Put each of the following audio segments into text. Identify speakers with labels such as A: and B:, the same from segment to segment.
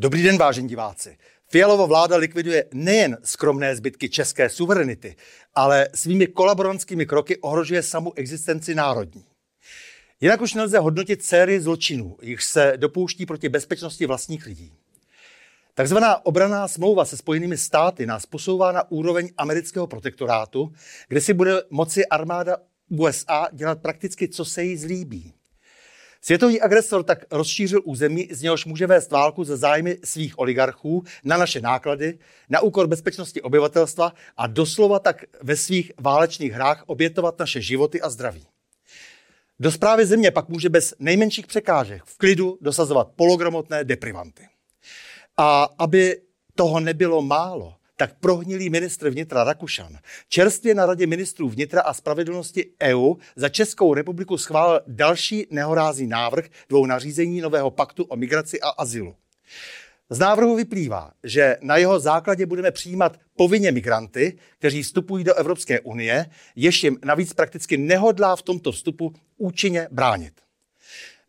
A: Dobrý den, vážení diváci. Fialova vláda likviduje nejen skromné zbytky české suverenity, ale svými kolaborantskými kroky ohrožuje samu existenci národní. Jinak už nelze hodnotit sérii zločinů, jich se dopouští proti bezpečnosti vlastních lidí. Takzvaná obraná smlouva se Spojenými státy nás posouvá na úroveň amerického protektorátu, kde si bude moci armáda USA dělat prakticky, co se jí zlíbí. Světový agresor tak rozšířil území, z něhož může vést válku za zájmy svých oligarchů na naše náklady, na úkor bezpečnosti obyvatelstva a doslova tak ve svých válečných hrách obětovat naše životy a zdraví. Do zprávy země pak může bez nejmenších překážek v klidu dosazovat pologromotné deprivanty. A aby toho nebylo málo, tak prohnilý ministr vnitra Rakušan čerstvě na radě ministrů vnitra a spravedlnosti EU za Českou republiku schválil další nehorázný návrh dvou nařízení nového paktu o migraci a azylu. Z návrhu vyplývá, že na jeho základě budeme přijímat povinně migranty, kteří vstupují do Evropské unie, ještě navíc prakticky nehodlá v tomto vstupu účinně bránit.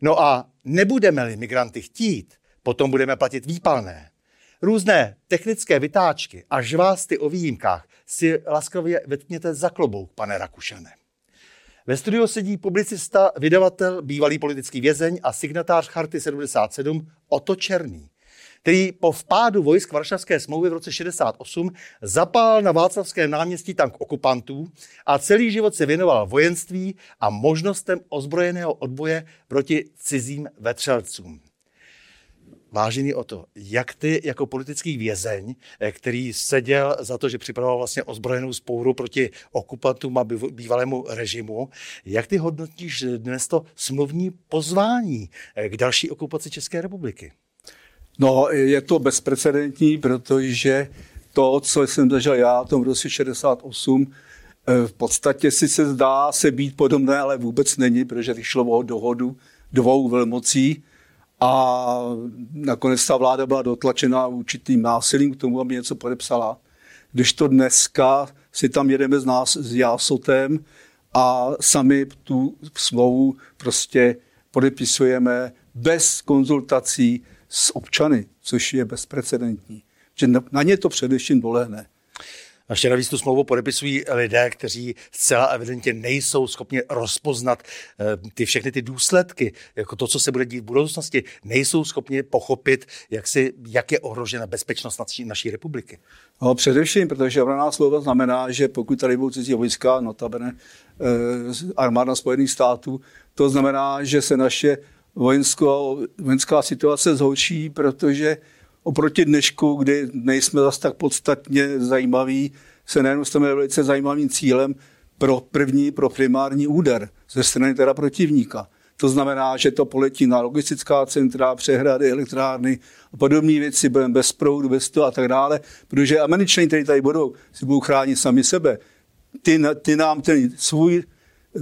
A: No a nebudeme-li migranty chtít, potom budeme platit výpalné. Různé technické vytáčky a žvásty o výjimkách si laskavě vetkněte za klobouk, pane Rakušane. Ve studiu sedí publicista, vydavatel, bývalý politický vězeň a signatář Charty 77 Oto Černý, který po vpádu vojsk Varšavské smlouvy v roce 68 zapál na Václavském náměstí tank okupantů a celý život se věnoval vojenství a možnostem ozbrojeného odboje proti cizím vetřelcům. Vážený o to, jak ty jako politický vězeň, eh, který seděl za to, že připravoval vlastně ozbrojenou spouru proti okupantům a bývalému režimu, jak ty hodnotíš dnes to smluvní pozvání eh, k další okupaci České republiky?
B: No, je to bezprecedentní, protože to, co jsem zažil já v tom roce 68, eh, v podstatě si se zdá se být podobné, ale vůbec není, protože vyšlo o dohodu dvou velmocí, a nakonec ta vláda byla dotlačena určitým násilím k tomu, aby něco podepsala. Když to dneska si tam jedeme s, nás, s jásotem a sami tu smlouvu prostě podepisujeme bez konzultací s občany, což je bezprecedentní. Že na ně to především dolehne.
A: A ještě navíc tu smlouvu podepisují lidé, kteří zcela evidentně nejsou schopni rozpoznat eh, ty všechny ty důsledky, jako to, co se bude dít v budoucnosti, nejsou schopni pochopit, jak, si, jak je ohrožena bezpečnost naší, naší republiky.
B: No, především, protože obraná slova znamená, že pokud tady budou cizí vojska, notabene eh, armáda Spojených států, to znamená, že se naše vojensko, vojenská situace zhorší, protože oproti dnešku, kdy nejsme zase tak podstatně zajímaví, se nejenom staneme velice zajímavým cílem pro první, pro primární úder ze strany teda protivníka. To znamená, že to poletí na logistická centra, přehrady, elektrárny a podobné věci, budeme bez proudu, bez toho a tak dále, protože američani, kteří tady budou, si budou chránit sami sebe. Ty, ty nám ten svůj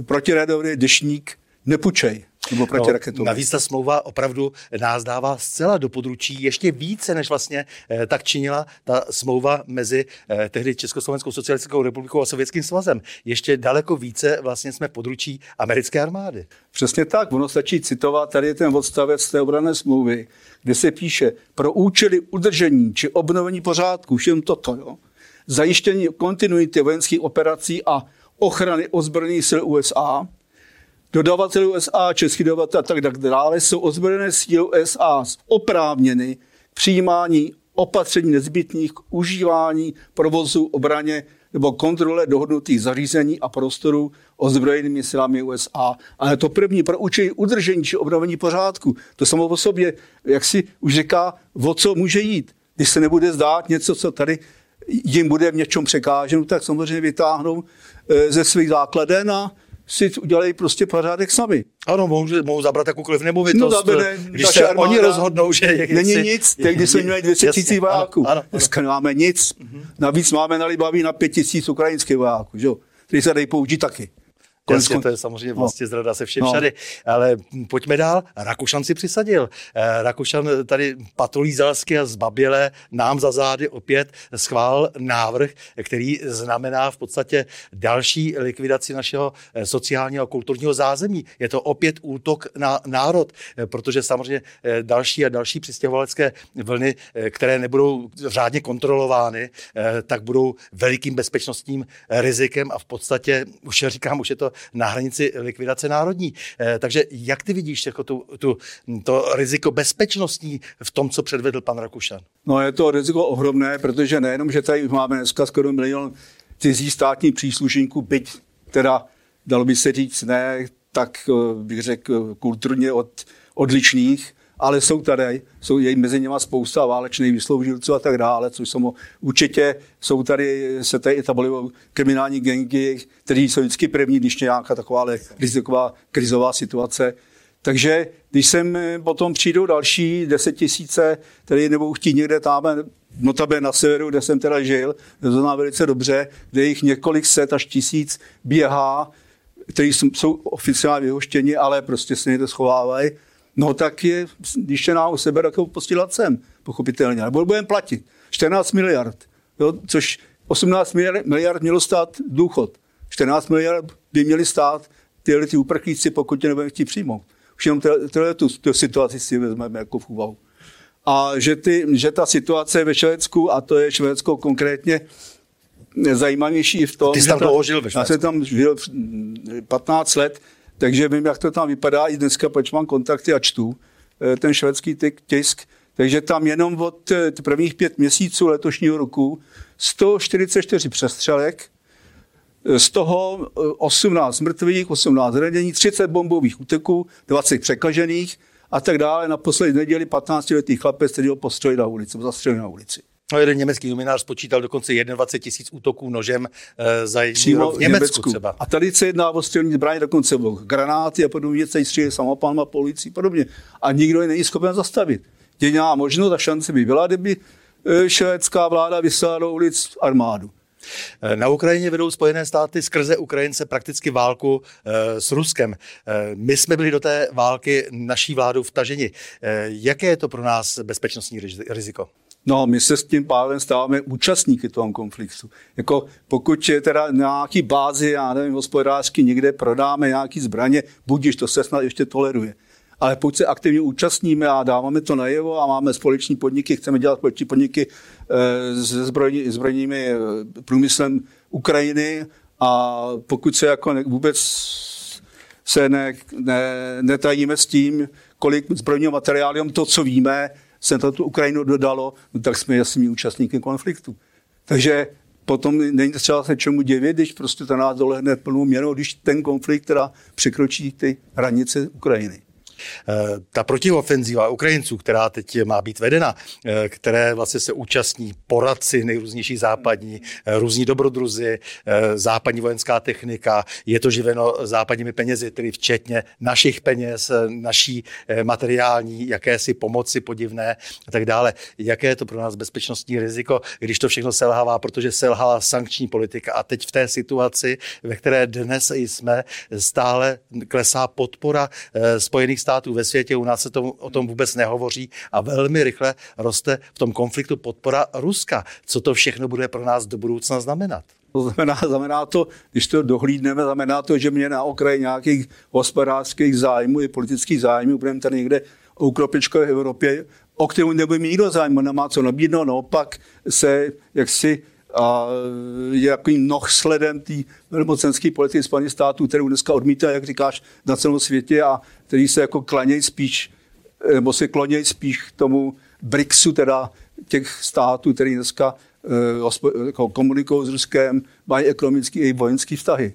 B: protiradový dešník nepůjčej nebo
A: No, navíc ta smlouva opravdu nás dává zcela do područí ještě více, než vlastně eh, tak činila ta smlouva mezi eh, tehdy Československou socialistickou republikou a Sovětským svazem. Ještě daleko více vlastně jsme područí americké armády.
B: Přesně tak, ono stačí citovat, tady je ten odstavec té obrané smlouvy, kde se píše, pro účely udržení či obnovení pořádku, všem toto, jo, zajištění kontinuity vojenských operací a ochrany ozbrojených sil USA, dodavatelů USA, český dodavatel a tak dále, jsou ozbrojené síly USA oprávněny k přijímání opatření nezbytných k užívání provozu obraně nebo kontrole dohodnutých zařízení a prostorů ozbrojenými silami USA. Ale to první pro účely udržení či obnovení pořádku, to samo o sobě, jak si už říká, o co může jít. Když se nebude zdát něco, co tady jim bude v něčem překáženo, tak samozřejmě vytáhnou eh, ze svých základen a si udělají prostě pořádek sami.
A: Ano, mohou, mohou zabrat jakoukoliv nemovitost, no, zabene, když se armáda, oni rozhodnou, že
B: je Není si, nic, tehdy jsme měli 200 tisíc vojáků, ano, ano, dneska nemáme nic. Mm-hmm. Navíc máme na Libaví na 5 tisíc ukrajinských vojáků, že? který se dají použít taky.
A: Konečně to je samozřejmě vlastně zrada se všem no. všady. Ale pojďme dál. Rakušan si přisadil. Eh, Rakušan tady patolí zalsky a zbaběle nám za zády opět schvál návrh, který znamená v podstatě další likvidaci našeho eh, sociálního a kulturního zázemí. Je to opět útok na národ, eh, protože samozřejmě další a další přistěhovalecké vlny, které nebudou řádně kontrolovány, tak budou velikým bezpečnostním rizikem a v podstatě, už říkám, už je to na hranici likvidace národní. Eh, takže jak ty vidíš jako tu, tu, to riziko bezpečnostní v tom, co předvedl pan Rakušan?
B: No je to riziko ohromné, protože nejenom, že tady máme dneska skoro milion cizí státní příslušníků, byť teda dalo by se říct ne, tak eh, bych řekl kulturně od, odličných, ale jsou tady, jsou jej mezi nimi spousta válečných vysloužilců a tak dále, což jsou určitě, jsou tady, se tady etablují kriminální gengy, kteří jsou vždycky první, když nějaká taková riziková krizová situace. Takže když sem potom přijdou další deset tisíce, které nebudou chtít někde tam, notabé na severu, kde jsem teda žil, to znamená velice dobře, kde jich několik set až tisíc běhá, kteří jsou oficiálně vyhoštěni, ale prostě se někde schovávají, No tak je, když nám u sebe, tak ho posílat sem, pochopitelně. Nebo budeme platit 14 miliard, jo, což 18 miliard, miliard mělo stát důchod. 14 miliard by měli stát tyhle ty uprchlíci, pokud tě nebudeme chtít přijmout. Už jenom tyhle tu, tu situaci si vezmeme jako v úvahu. A že, ty, že ta situace ve Švédsku, a to je Švédsko konkrétně, zajímavější v tom,
A: Ty jsi tam dlouho žil ve
B: Švédsku. Já jsem tam žil 15 let, takže vím, jak to tam vypadá i dneska, proč mám kontakty a čtu eh, ten švédský tisk. Takže tam jenom od eh, prvních pět měsíců letošního roku 144 přestřelek, eh, z toho 18 mrtvých, 18 zranění, 30 bombových úteků, 20 překažených a tak dále. Na poslední neděli 15-letý chlapec, který ho postřelil na ulici, zastřelil na ulici.
A: No, jeden německý novinář spočítal dokonce 21 tisíc útoků nožem e, za rok v Německu, Německu třeba.
B: A tady se jedná o střelní zbraně, dokonce o granáty a podobně, se střílí samopalma, policii a podobně. A nikdo je není schopen zastavit. Jediná možnost a šance by byla, kdyby e, švédská vláda vyslala do ulic armádu.
A: E, na Ukrajině vedou Spojené státy skrze Ukrajince prakticky válku s Ruskem. My jsme byli do té války naší vládou vtaženi. Jaké je to pro nás bezpečnostní riziko?
B: No, my se s tím pádem stáváme účastníky toho konfliktu. Jako pokud je teda na nějaký bázi, já nevím, hospodářsky někde prodáme nějaký zbraně, budíš, to se snad ještě toleruje. Ale pokud se aktivně účastníme a dáváme to najevo a máme společní podniky, chceme dělat společní podniky e, se zbrojní, zbrojními e, průmyslem Ukrajiny a pokud se jako ne, vůbec se ne, ne, netajíme s tím, kolik zbrojního materiálu, to, co víme, se to tu Ukrajinu dodalo, no tak jsme jasní účastníky konfliktu. Takže potom není třeba se čemu divit, když prostě ta nás dolehne plnou měrou, když ten konflikt teda překročí ty hranice Ukrajiny.
A: Eh, ta protiofenzíva Ukrajinců, která teď má být vedena, eh, které vlastně se účastní poradci nejrůznější západní, eh, různí dobrodruzi, západní vojenská technika, je to živeno západními penězi, tedy včetně našich peněz, naší materiální, jakési pomoci podivné a tak dále. Jaké je to pro nás bezpečnostní riziko, když to všechno selhává, protože selhala sankční politika a teď v té situaci, ve které dnes jsme, stále klesá podpora Spojených států států ve světě, u nás se to, o tom vůbec nehovoří a velmi rychle roste v tom konfliktu podpora Ruska. Co to všechno bude pro nás do budoucna znamenat?
B: To znamená, znamená to, když to dohlídneme, znamená to, že mě na okraji nějakých hospodářských zájmů i politických zájmů budeme tady někde ukropičko v Evropě, o kterém nebude mít nikdo zájem, nemá co nabídnout, naopak se jaksi a je jakým noh sledem té velmocenské politiky Spojených států, kterou dneska odmítá, jak říkáš, na celém světě a který se jako klanějí spíš, nebo se klonějí spíš k tomu BRICSu, teda těch států, který dneska uh, jako komunikují s Ruskem, mají ekonomické i vojenské vztahy.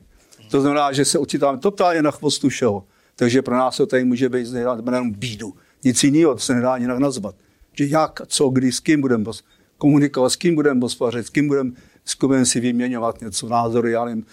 B: To znamená, že se ocitáme totálně na chvostu všeho. Takže pro nás to tady může být znamená bídu. Nic jiného, to se nedá jinak nazvat. Že jak, co, kdy, s kým budeme komunikovat, s kým budeme hospodařit, s kým budeme s si vyměňovat něco, názory, já nevím,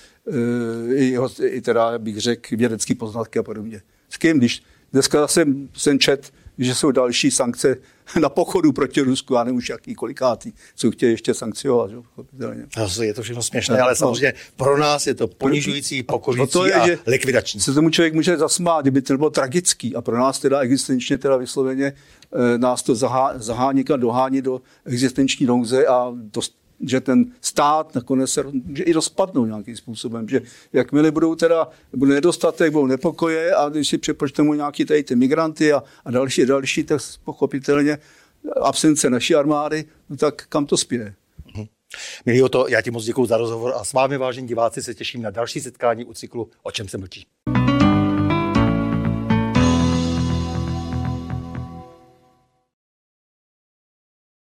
B: e, i, i teda, bych řekl, vědecké poznatky a podobně. S kým, když dneska jsem, jsem čet že jsou další sankce na pochodu proti Rusku, a nevím už jaký kolikátý, co chtějí ještě sankciovat. Že?
A: No, je to všechno směšné, ale no. samozřejmě pro nás je to ponižující, no to je, a že likvidační.
B: Se tomu člověk může zasmát, kdyby to bylo tragický a pro nás teda existenčně teda vysloveně e, nás to zahá, zahání a dohání do existenční nouze a dost, že ten stát nakonec se může i rozpadnout nějakým způsobem, že jakmile budou teda, bude nedostatek, budou nepokoje a když si přepočteme nějaký tady ty migranty a, a další další, tak pochopitelně absence naší armády, no tak kam to spěje?
A: Mhm. Milí to, já ti moc děkuji za rozhovor a s vámi, vážení diváci, se těším na další setkání u cyklu O čem se mlčí.